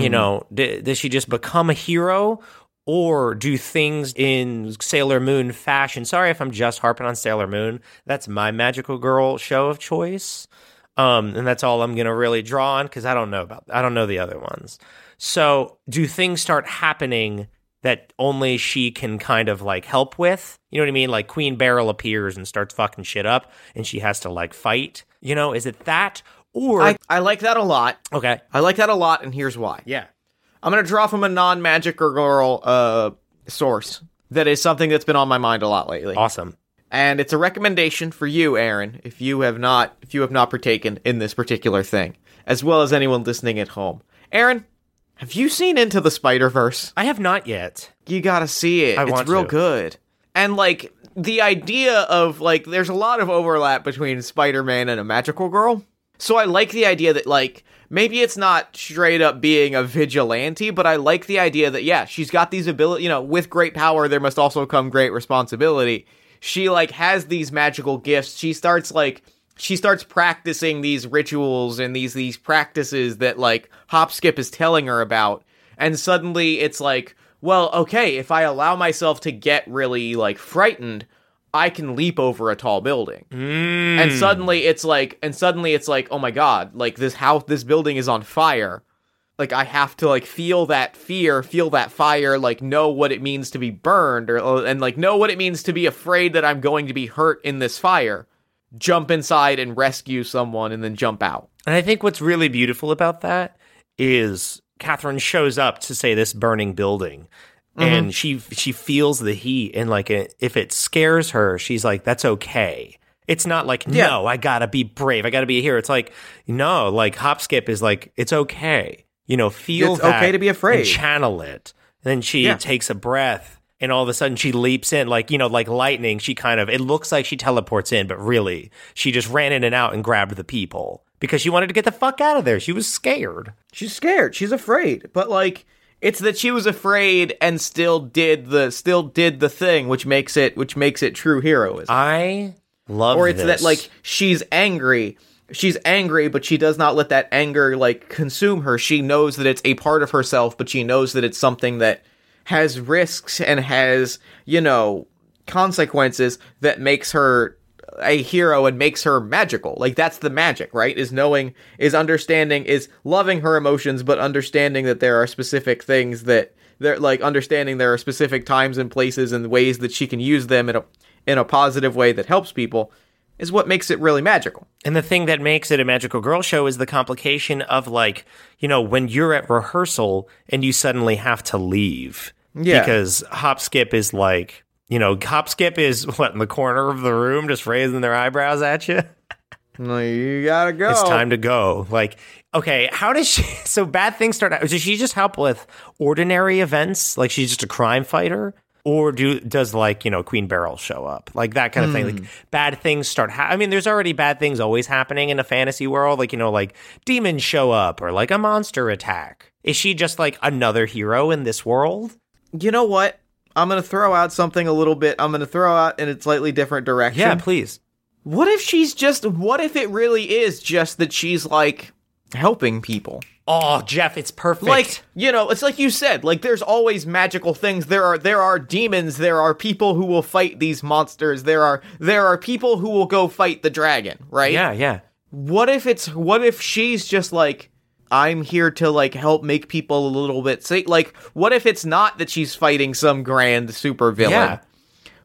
you know d- does she just become a hero or do things in Sailor Moon fashion? Sorry if I'm just harping on Sailor Moon. That's my magical girl show of choice. Um, and that's all I'm gonna really draw on because I don't know about I don't know the other ones. So do things start happening that only she can kind of like help with? You know what I mean? Like Queen Beryl appears and starts fucking shit up and she has to like fight. You know, is it that? Or I, I like that a lot Okay. i like that a lot and here's why Yeah. i'm gonna draw from a non-magic or girl uh source that is something that's been on my mind a lot lately Awesome. and it's a recommendation for you aaron if you have not if you have not partaken in this particular thing as well as anyone listening at home aaron have you seen into the spider verse I have not yet. you gotta see it. I it's want real to. good. And like the idea of like there's a lot of overlap between spider-man and a magical girl. So i like the idea that like maybe it's not straight up being a vigilante but i like the idea that yeah she's got these ability you know with great power there must also come great responsibility. She like has these magical gifts. She starts like she starts practicing these rituals and these these practices that like hop skip is telling her about and suddenly it's like well okay if i allow myself to get really like frightened i can leap over a tall building. Mm. And suddenly it's like and suddenly it's like oh my god like this house this building is on fire. Like i have to like feel that fear feel that fire like know what it means to be burned or and like know what it means to be afraid that i'm going to be hurt in this fire jump inside and rescue someone and then jump out And I think what's really beautiful about that is Catherine shows up to say this burning building. Mm-hmm. And she she feels the heat and like it, if it scares her, she's like, "That's okay." It's not like, Yeah. "No, I gotta be brave. I gotta be here." It's like, no, like Hop Skip is like, "It's okay." You know, feel It's that okay to be afraid. and channel it. And then she Yeah. takes a breath, and all of a sudden she leaps in, like you know, like lightning. She kind of it looks like she teleports in, but really she just ran in and out and grabbed the people because she wanted to get the fuck out of there. She was scared. she's scared she's afraid but like it's that she was afraid and still did the still did the thing which makes it which makes it true heroism I Love it. or it's this. that like she's angry she's angry but she does not let that anger like consume her she knows that it's a part of herself but she knows that it's something that has risks and has you know consequences that makes her a hero and makes her magical. Like that's the magic right? Is knowing is understanding is loving her emotions but understanding that there are specific things that they're like understanding there are specific times and places and ways that she can use them in a in a positive way that helps people is what makes it really magical. And the thing that makes it a magical girl show is the complication of like, you know, when you're at rehearsal and you suddenly have to leave. Yeah. Because hop skip is like, you know, hop skip is what in the corner of the room just raising their eyebrows at you. No, you gotta go. It's time to go. Like, okay, how does she? So bad things start out. Does she just help with ordinary events? Like she's just a crime fighter, or do does like you know Queen Beryl show up? Like that kind of thing. Like hmm. bad things start. Ha- I mean, there's already bad things always happening in a fantasy world. Like you know, like demons show up or like a monster attack. Is she just like another hero in this world? You know what? I'm gonna throw out something a little bit. I'm gonna throw out in a slightly different direction. Yeah, please. What if she's just? What if it really is just that she's like helping people? Oh, Jeff, it's perfect. Like you know, it's like you said. Like there's always magical things. There are there are demons. There are people who will fight these monsters. There are there are people who will go fight the dragon. Right? yeah, yeah. what if it's what if she's just like i'm here to like help make people a little bit safe like what if it's not that she's fighting some grand super villain Yeah.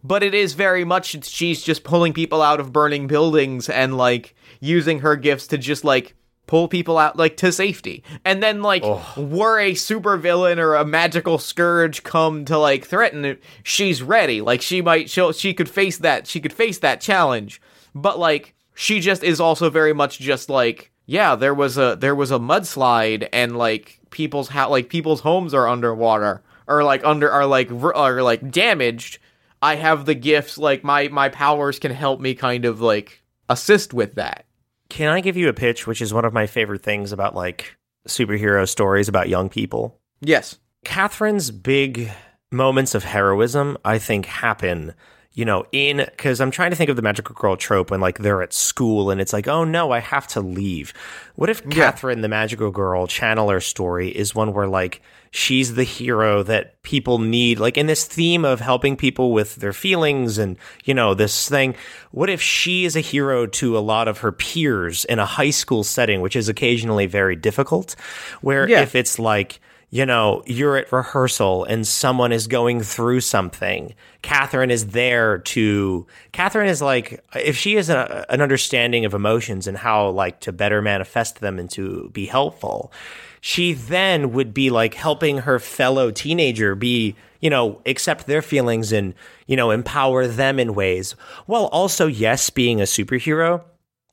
but it is very much she's just pulling people out of burning buildings and like using her gifts to just like pull people out like to safety. And then like were a super villain or a magical scourge come to like threaten it she's ready. Like she might she'll, she could face that she could face that challenge. But like she just is also very much just like yeah there was a there was a mudslide and like people's ha- like people's homes are underwater or like under are like are like damaged. I have the gifts like my my powers can help me kind of like assist with that Can I give you a pitch, which is one of my favorite things about like superhero stories about young people? yes Catherine's big moments of heroism, I think, happen, you know, in because I'm trying to think of the magical girl trope when like they're at school and it's like, oh no, I have to leave. What if Catherine, the magical girl channeler story, is one where like she's the hero that people need, like in this theme of helping people with their feelings and, you know, this thing. What if she is a hero to a lot of her peers in a high school setting, which is occasionally very difficult, where Yeah. if it's like, you know, you're at rehearsal and someone is going through something. Catherine is there to. Catherine is like, if she has a, an understanding of emotions and how, like, to better manifest them and to be helpful, she then would be like helping her fellow teenager be, you know, accept their feelings and, you know, empower them in ways while also, yes, being a superhero.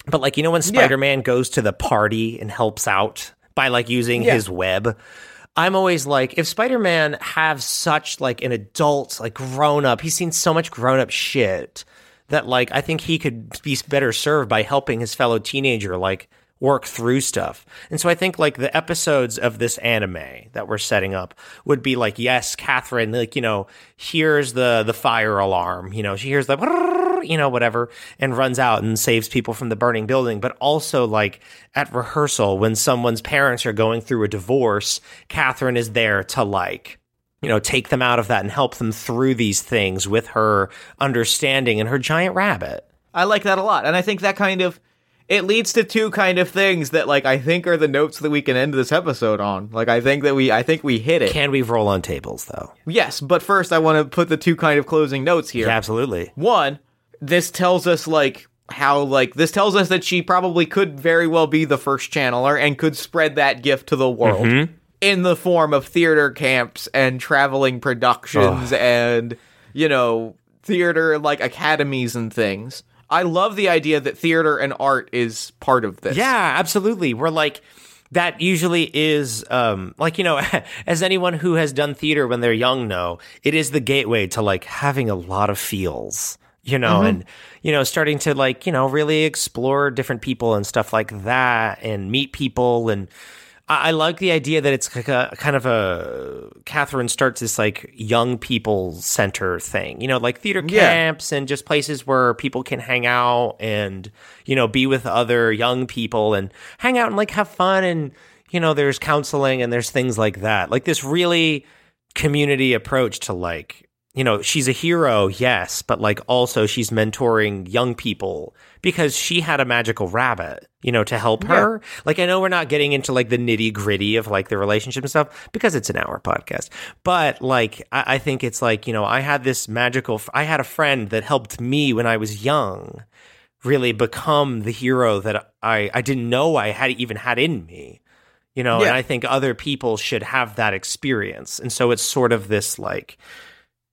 But, like, you know, when Spider Man goes to the party and helps out by, like, using Yeah. his web. I'm always like, if Spider Man have such like an adult, like grown up, he's seen so much grown up shit that like I think he could be better served by helping his fellow teenager like work through stuff. And so I think like the episodes of this anime that we're setting up would be like, yes, Catherine, like, you know, here's the the fire alarm, you know, she hears the you know, whatever, and runs out and saves people from the burning building. But also, like at rehearsal, when someone's parents are going through a divorce, Catherine is there to like, you know, take them out of that and help them through these things with her understanding and her giant rabbit. I like that a lot. And I think that kind of it leads to two kind of things that like I think are the notes that we can end this episode on. Like I think that we I think we hit it. Can we roll on tables though? yes, but first I want to put the two kind of closing notes here. Yeah, absolutely. One, this tells us like how like this tells us that she probably could very well be the first channeler and could spread that gift to the world mm-hmm. in the form of theater camps and traveling productions and you know theater like academies and things. I love the idea that theater and art is part of this. Yeah, absolutely. We're like that usually is um like you know as anyone who has done theater when they're young know it is the gateway to like having a lot of feels you know and you know starting to like you know really explore different people and stuff like that and meet people and I, I like the idea that it's like a kind of a Catherine starts this like young people center thing, you know, like theater Yeah. camps and just places where people can hang out and you know be with other young people and hang out and like have fun and you know there's counseling and there's things like that, like this really community approach to like you know she's a hero yes but like also she's mentoring young people because she had a magical rabbit you know to help her. Like i know we're not getting into like the nitty gritty of like the relationship and stuff because it's an hour podcast but like I, I think it's like you know i had this magical i had a friend that helped me when i was young really become the hero that i i didn't know i had even had in me you know Yeah. and i think other people should have that experience. And so it's sort of this like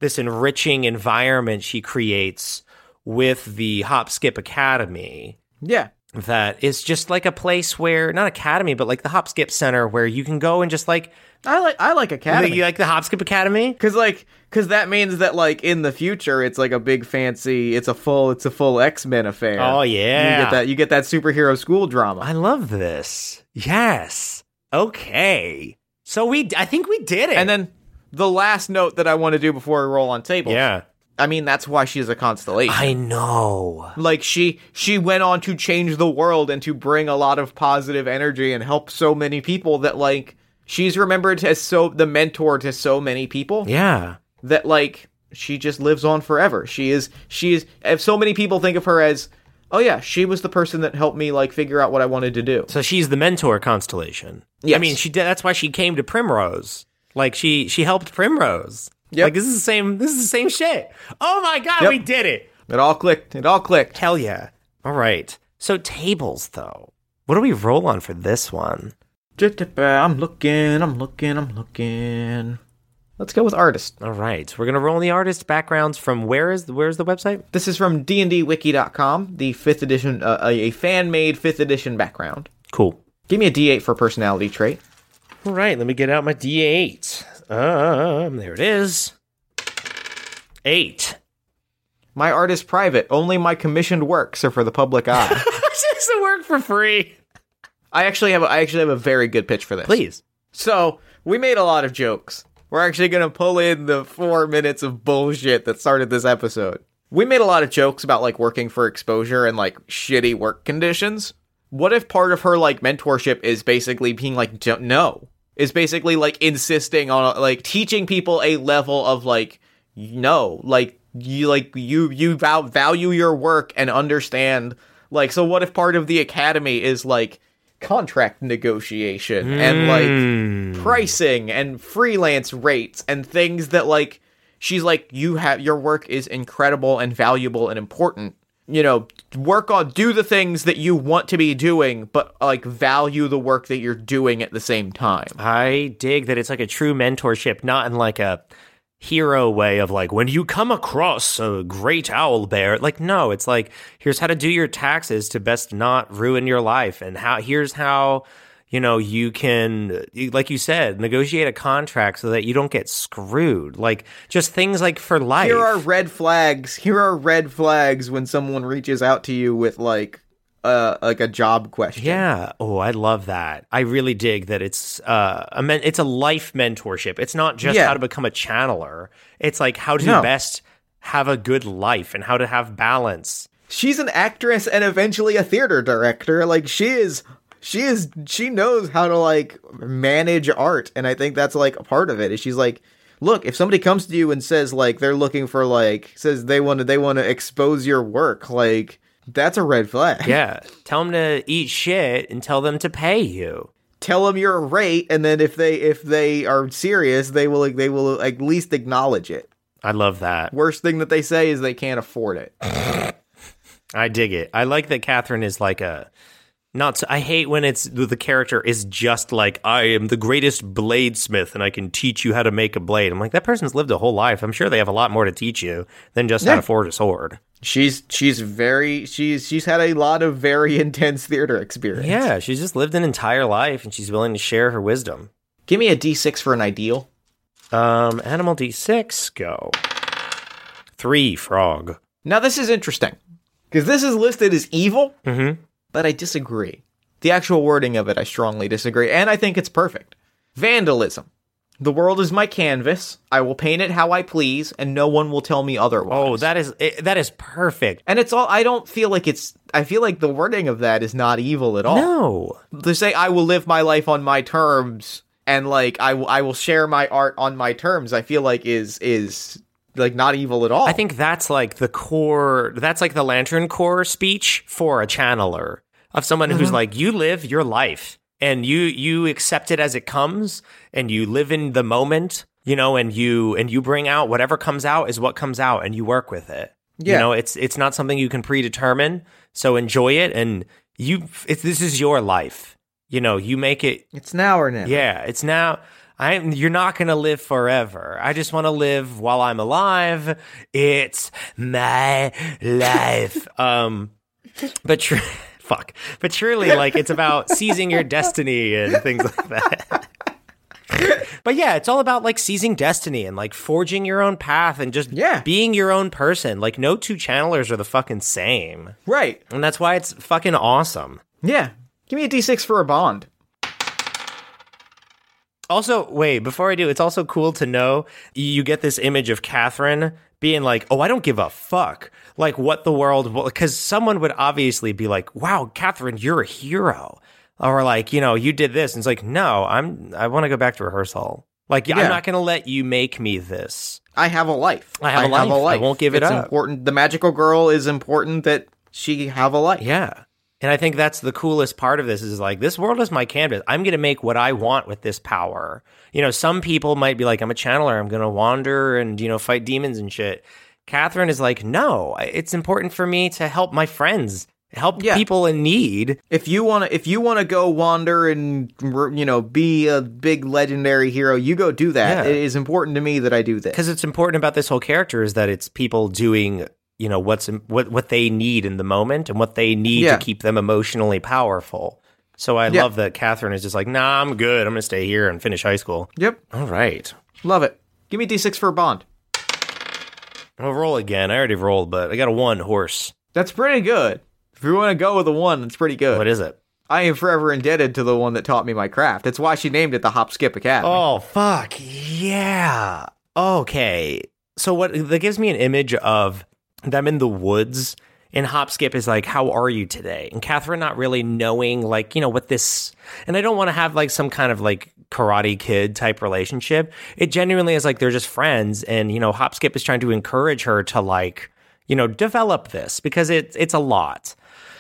this enriching environment she creates with the hop skip academy Yeah. that is just like a place where not academy but like the hop skip center where you can go and just like I like I like Academy. you like the hop skip academy Cause like, cause that means that like in the future, it's like a big fancy, it's a full, it's a full X Men affair. Oh, yeah. you get that, you get that superhero school drama. i love this yes okay so we i think we did it And then the last note that I want to do before we roll on tables. yeah I mean that's why she's a constellation. i know like she she went on to change the world and to bring a lot of positive energy and help so many people that like she's remembered as so the mentor to so many people yeah that like she just lives on forever. She is she is if so many people think of her as oh yeah, she was the person that helped me like figure out what I wanted to do. So she's the mentor constellation. Yeah, I mean, she did. That's why she came to Primrose. Like she she helped Primrose. Yep. Like this is the same. This is the same shit. Oh my god, Yep. we did it! It all clicked. It all clicked. Hell yeah! All right. So tables though. What do we roll on for this one? I'm looking, I'm looking, I'm looking. Let's go with artist. All right, we're gonna roll the artist backgrounds from where is where's the website? This is from dndwiki.com, the 5th edition uh, a fan-made 5th edition background. Cool. Give me a D8 for personality trait. All right, let me get out my D8. Um, there it is. Eight. My art is private. Only my commissioned works are for the public eye. Just to work for free. I actually have a, I actually have a very good pitch for this. Please. So we made a lot of jokes. We're actually gonna pull in the four minutes of bullshit that started this episode. We made a lot of jokes about like working for exposure and like shitty work conditions. What if part of her like mentorship is basically being like don't no is basically like insisting on like teaching people a level of like no like you like you you val- value your work and understand like so what if part of the academy is like contract negotiation and like hmm. pricing and freelance rates and things that like she's like you have your work is incredible and valuable and important you know work on do the things that you want to be doing but like value the work that you're doing at the same time I dig that it's like a true mentorship, not in like a hero way of like when you come across a great owl bear. Like, no, it's like here's how to do your taxes to best not ruin your life, and how here's how you know you can, like you said, negotiate a contract so that you don't get screwed. Like just things like for life. here are red flags here are red flags when someone reaches out to you with like uh like a job question Yeah. Oh, I love that. I really dig that it's uh a men- it's a life mentorship. It's not just Yeah. how to become a channeler. It's like how to No. best have a good life and how to have balance. she's an actress and eventually a theater director like she is she is she knows how to like manage art and i think that's like a part of it is she's like look if somebody comes to you and says like they're looking for like says they want to they want to expose your work like that's a red flag Yeah. tell them to eat shit and tell them to pay you. tell them your rate and then if they if they are serious they will they will at least acknowledge it I love that. worst thing that they say is they can't afford it I dig it. I like that Catherine is like a not. So, I hate when it's the character is just like I am the greatest bladesmith and I can teach you how to make a blade. I'm like that person's lived a whole life. I'm sure they have a lot more to teach you than just how to forge a sword. she's she's very she's she's had a lot of very intense theater experience Yeah, she's just lived an entire life and she's willing to share her wisdom. Give me a D6 for an ideal. Um, animal D6, go. Three, frog. Now this is interesting because this is listed as evil, Mhm. But I disagree. The actual wording of it, I strongly disagree, and I think it's perfect. Vandalism. The world is my canvas. I will paint it how I please, and no one will tell me otherwise. Oh, that is it, that is perfect. and it's all. I don't feel like it's. I feel like the wording of that is not evil at all. No. To say I will live my life on my terms and like I will I will share my art on my terms. I feel like is is like not evil at all. I think that's like the core that's like the lantern core speech for a channeler of someone who's uh-huh. like you live your life and you you accept it as it comes and you live in the moment, you know, and you and you bring out whatever comes out is what comes out and you work with it. You Yeah. know, it's it's not something you can predetermine, so enjoy it and you it's this is your life. You know, you make it it's now or never. yeah, it's now. I you're not gonna live forever. I just want to live while I'm alive. It's my life. Um, but tr- fuck. But truly, like it's about seizing your destiny and things like that. But yeah, it's all about like seizing destiny and like forging your own path and just Yeah. being your own person. Like no two channelers are the fucking same. Right. And that's why it's fucking awesome. Yeah. Give me a D6 for a bond. Also, wait, before I do, it's also cool to know you get this image of Catherine being like, oh, I don't give a fuck. Like what the world because someone would obviously be like, wow, Catherine, you're a hero. Or like, you know, you did this. And it's like, no, I'm, I want to go back to rehearsal. Like, Yeah. I'm not going to let you make me this. I have a life. I have a life. I won't give it up. important. The magical girl is important that she have a life. Yeah. And I think that's the coolest part of this is like, this world is my canvas. I'm going to make what I want with this power. You know, some people might be like, I'm a channeler. I'm going to wander and, you know, fight demons and shit. Catherine is like, no, it's important for me to help my friends, help Yeah. people in need. If you want to if you want to go wander and you know be a big legendary hero, you go do that. Yeah. It is important to me that I do this. Because it's important about this whole character is that it's people doing, you know, what's what what they need in the moment and what they need Yeah. to keep them emotionally powerful. So I Yeah. love that Catherine is just like, nah, I'm good. I'm going to stay here and finish high school. Yep. All right. Love it. Give me D6 for a bond. I'll roll again. I already rolled, but I got a one horse. That's pretty good. If you want to go with a one, it's pretty good. What is it? I am forever indebted to the one that taught me my craft. That's why she named it the Hop Skip Academy. Oh fuck yeah. Okay. So what that gives me an image of them in the woods and Hop Skip is like, How are you today? And Catherine not really knowing like, you know, what this and I don't want to have like some kind of like karate kid type relationship. It genuinely is like they're just friends and, you know, Hop Skip is trying to encourage her to like, you know, develop this because it's it's a lot.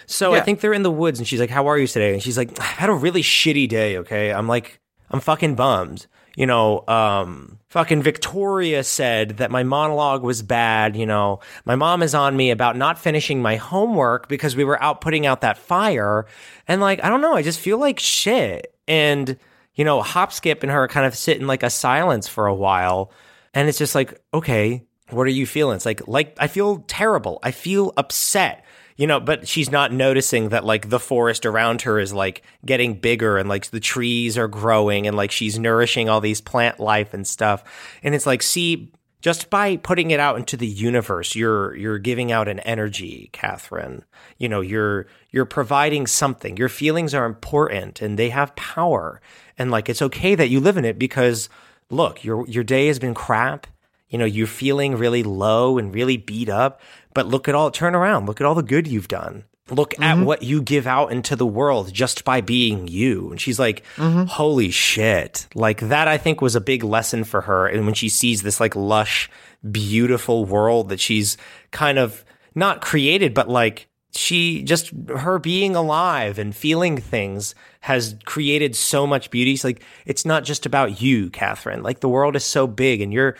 So I think they're in the woods and she's like, How are you today? And she's like, I've had a really shitty day, okay? I'm like, I'm fucking bummed. You know, um, fucking Victoria said that my monologue was bad. You know, my mom is on me about not finishing my homework because we were out putting out that fire. And like, I don't know, I just feel like shit. And, you know, Hop Skip and her kind of sit in like a silence for a while. And it's just like, okay, what are you feeling? It's like, like, I feel terrible. I feel upset you know but she's not noticing that like the forest around her is like getting bigger and like the trees are growing and like she's nourishing all these plant life and stuff. And it's like see just by putting it out into the universe you're you're giving out an energy catherine. You know you're you're providing something. Your feelings are important and they have power. And like it's okay that you live in it because look your your day has been crap. You know, you're feeling really low and really beat up, but look at all, turn around, look at all the good you've done. Look at mm-hmm. what you give out into the world just by being you. And she's like, mm-hmm. holy shit. Like that, I think was a big lesson for her. And when she sees this like lush, beautiful world that she's kind of not created, but like she just her being alive and feeling things has created so much beauty. It's like it's not just about you, Catherine. Like the world is so big and you're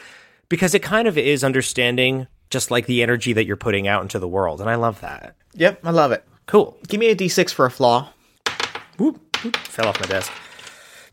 because it kind of is understanding just like the energy that you're putting out into the world. And I love that. Yep, I love it. Cool. Give me a D6 for a flaw. Whoop, whoop. Fell off my desk.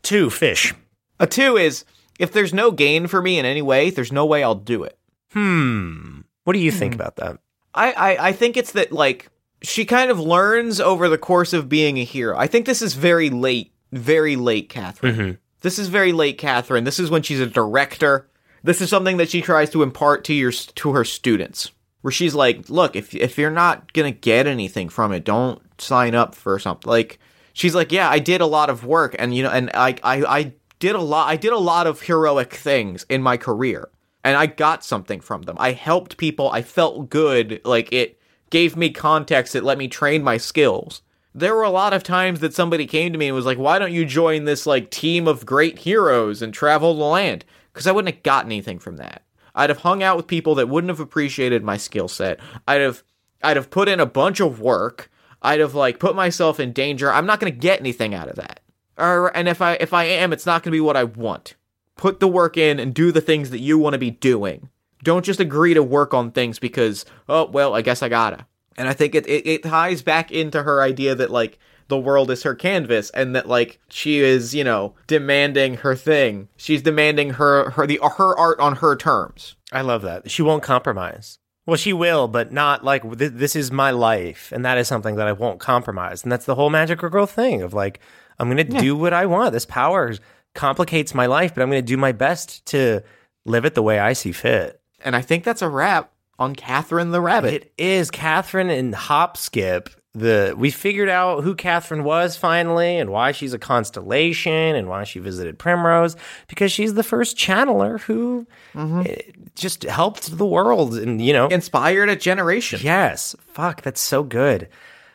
Two fish. A two is if there's no gain for me in any way, there's no way I'll do it. Hmm. What do you think about that? I, I, I think it's that like she kind of learns over the course of being a hero. I think this is very late, very late, Catherine. This is very late, Catherine. This is when she's a director. This is something that she tries to impart to your to her students, where she's like, "Look, if if you're not gonna get anything from it, don't sign up for something." Like she's like, yeah, I did a lot of work, and you know, and I, I, I did a lot. I did a lot of heroic things in my career, and I got something from them. I helped people. I felt good. Like it gave me context. It let me train my skills. There were a lot of times that somebody came to me and was like, "Why don't you join this like team of great heroes and travel the land?" Because I wouldn't have gotten anything from that. I'd have hung out with people that wouldn't have appreciated my skill set. I'd have I'd have put in a bunch of work. I'd have like put myself in danger. I'm not going to get anything out of that. Or, and if I if I am, it's not going to be what I want. Put the work in and do the things that you want to be doing. Don't just agree to work on things because oh well, I guess I gotta. And I think it, it, it ties back into her idea that like the world is her canvas and that like she is you know demanding her thing she's demanding her her the her art on her terms I love that. She won't compromise. Well, she will, but not like th- this is my life, and that is something that I won't compromise. And that's the whole magical girl thing of like I'm going to do what I want. This power complicates my life, but I'm going to do my best to live it the way I see fit. and i think that's a wrap on catherine the rabbit It is Catherine and Hop Skip. The we figured out who Catherine was finally, and why she's a constellation, and why she visited Primrose because she's the first channeler who eh, just helped the world, and you know, inspired a generation Yes. Fuck, that's so good.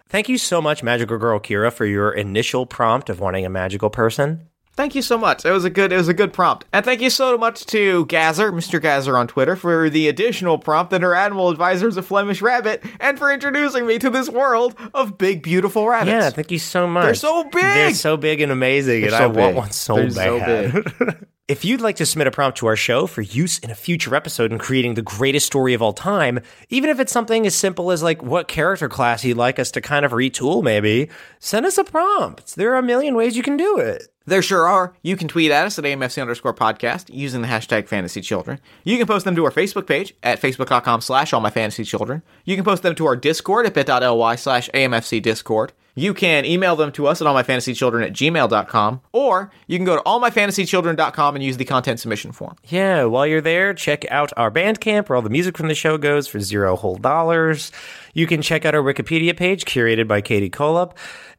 Thank you so much, Magical Girl Kira, for your initial prompt of wanting a magical person. Thank you so much. It was a good it was a good prompt. And thank you so much to Gazer, Mr. Gazer on Twitter for the additional prompt that her animal advisor is a Flemish rabbit and for introducing me to this world of big beautiful rabbits. Yeah, thank you so much. They're so big! They're so big and amazing, and so I want one so They're so bad. if you'd like to submit a prompt to our show for use in a future episode in creating the greatest story of all time, even if it's something as simple as like what character class you'd like us to kind of retool, maybe, send us a prompt. There are a million ways you can do it. There sure are. You can tweet at us at AMFC underscore podcast using the hashtag fantasy children. You can post them to our Facebook page at facebook.com slash all my fantasy children. You can post them to our Discord at bit.ly slash AMFC Discord. You can email them to us at allmyfantasychildren at gmail.com, or you can go to allmyfantasychildren.com and use the content submission form. Yeah, while you're there, check out our Bandcamp where all the music from the show goes for zero whole dollars. You can check out our Wikipedia page curated by Katie Kolop.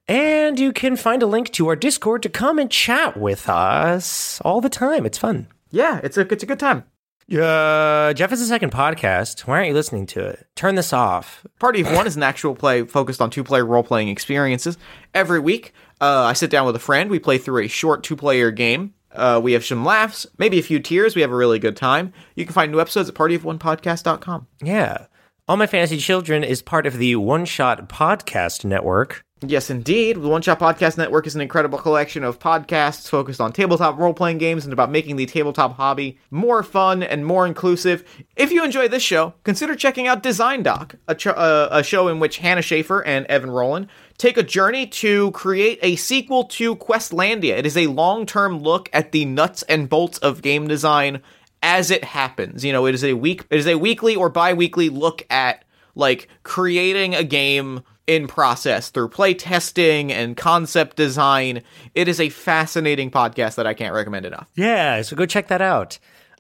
And you can find a link to our Discord to come and chat with us all the time. It's fun. Yeah, it's a, it's a good time. Uh, Jeff is a second podcast. Why aren't you listening to it? Turn this off. Party of One is an actual play focused on two player role playing experiences. Every week, uh, I sit down with a friend. We play through a short two player game. Uh, we have some laughs, maybe a few tears. We have a really good time. You can find new episodes at partyofonepodcast.com. Yeah. All My Fantasy Children is part of the One Shot Podcast Network. Yes, indeed. The One Shot Podcast Network is an incredible collection of podcasts focused on tabletop role playing games and about making the tabletop hobby more fun and more inclusive. If you enjoy this show, consider checking out Design Doc, a, uh, a show in which Hannah Shaffer and Evan Rowland take a journey to create a sequel to Questlandia. It is a long term look at the nuts and bolts of game design as it happens. You know, it is a week it is a weekly or bi-weekly look at like creating a game in process through play testing and concept design. It is a fascinating podcast that I can't recommend enough. Yeah, so go check that out.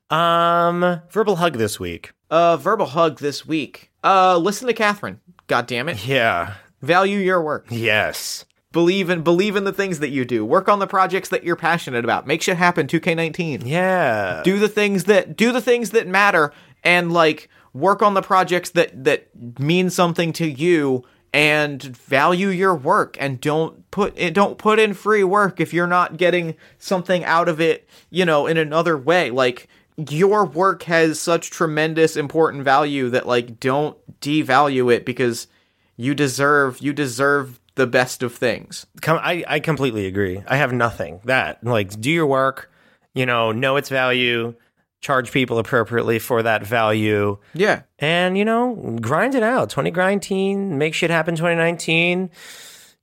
Um, verbal hug this week. Uh verbal hug this week. Uh listen to Catherine. God damn it. Yeah. Value your work. Yes. Believe in believe in the things that you do. Work on the projects that you're passionate about. Make shit happen 2K19. Yeah. do the things that do the things that matter and like work on the projects that that mean something to you and value your work and don't put it don't put in free work if you're not getting something out of it you know in another way like your work has such tremendous important value that like don't devalue it because you deserve you deserve the best of things I, I completely agree. I have nothing. That, like, do your work, you know, know its value, charge people appropriately for that value, yeah and, you know, grind it out. 2019, make shit happen 2019.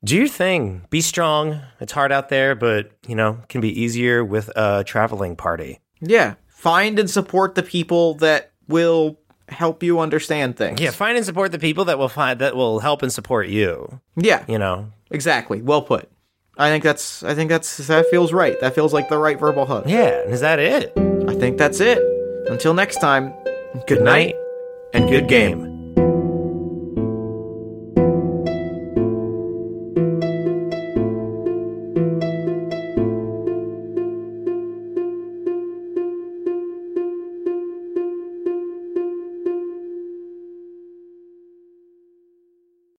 Do your thing. Be strong. It's hard out there, but, you know, can be easier with a traveling party. Yeah. Find and support the people that will help you understand things. Yeah, find and support the people that will find that will help and support you. Yeah. You know, Exactly. Well put. I think that's I think that's that feels right. That feels like the right verbal hook. yeah. Is that it? I think that's it. Until next time, good, night and good game.